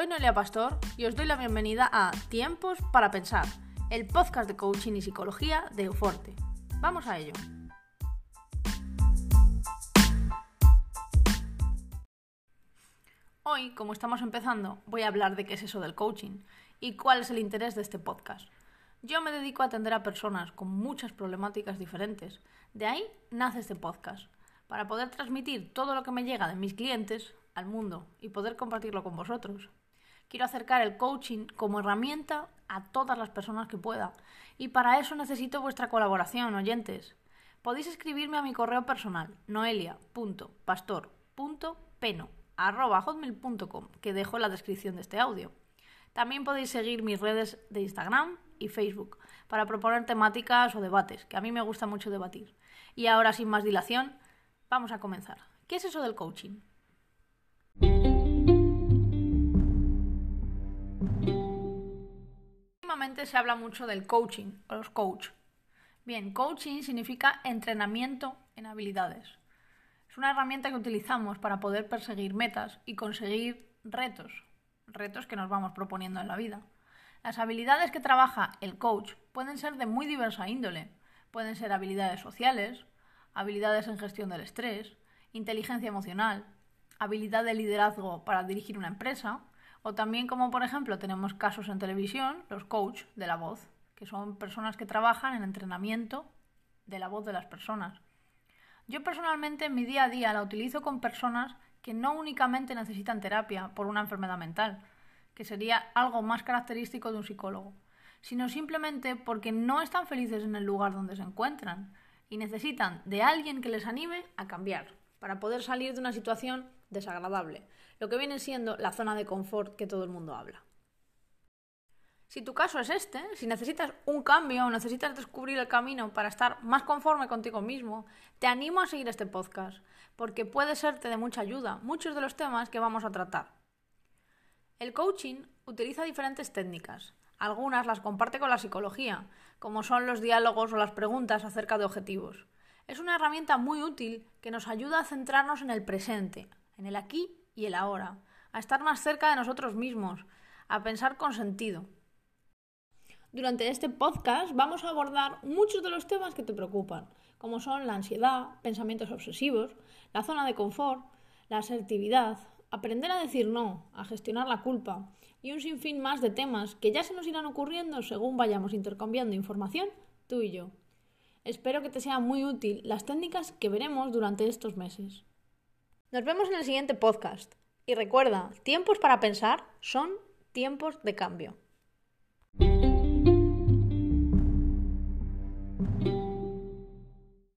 Soy Noelia Pastor y os doy la bienvenida a Tiempos para Pensar, el podcast de coaching y psicología de Euforte. Vamos a ello. Hoy, como estamos empezando, voy a hablar de qué es eso del coaching y cuál es el interés de este podcast. Yo me dedico a atender a personas con muchas problemáticas diferentes. De ahí nace este podcast, para poder transmitir todo lo que me llega de mis clientes al mundo y poder compartirlo con vosotros. Quiero acercar el coaching como herramienta a todas las personas que pueda y para eso necesito vuestra colaboración, oyentes. Podéis escribirme a mi correo personal noelia.pastor.peno.hotmail.com que dejo en la descripción de este audio. También podéis seguir mis redes de Instagram y Facebook para proponer temáticas o debates, que a mí me gusta mucho debatir. Y ahora, sin más dilación, vamos a comenzar. ¿Qué es eso del coaching? Se habla mucho del coaching o los coach. Bien, coaching significa entrenamiento en habilidades. Es una herramienta que utilizamos para poder perseguir metas y conseguir retos, retos que nos vamos proponiendo en la vida. Las habilidades que trabaja el coach pueden ser de muy diversa índole. Pueden ser habilidades sociales, habilidades en gestión del estrés, inteligencia emocional, habilidad de liderazgo para dirigir una empresa, o también como por ejemplo tenemos casos en televisión, los coach de la voz, que son personas que trabajan en entrenamiento de la voz de las personas. Yo personalmente en mi día a día la utilizo con personas que no únicamente necesitan terapia por una enfermedad mental, que sería algo más característico de un psicólogo, sino simplemente porque no están felices en el lugar donde se encuentran y necesitan de alguien que les anime a cambiar, para poder salir de una situación desagradable, lo que viene siendo la zona de confort que todo el mundo habla. Si tu caso es este, si necesitas un cambio o necesitas descubrir el camino para estar más conforme contigo mismo, te animo a seguir este podcast, porque puede serte de mucha ayuda muchos de los temas que vamos a tratar. El coaching utiliza diferentes técnicas. Algunas las comparte con la psicología, como son los diálogos o las preguntas acerca de objetivos. Es una herramienta muy útil que nos ayuda a centrarnos en el presente, en el aquí y el ahora, a estar más cerca de nosotros mismos, a pensar con sentido. Durante este podcast vamos a abordar muchos de los temas que te preocupan, como son la ansiedad, pensamientos obsesivos, la zona de confort, la asertividad, aprender a decir no, a gestionar la culpa y un sinfín más de temas que ya se nos irán ocurriendo según vayamos intercambiando información tú y yo. Espero que te sean muy útil las técnicas que veremos durante estos meses. Nos vemos en el siguiente podcast. Y recuerda, tiempos para pensar son tiempos de cambio.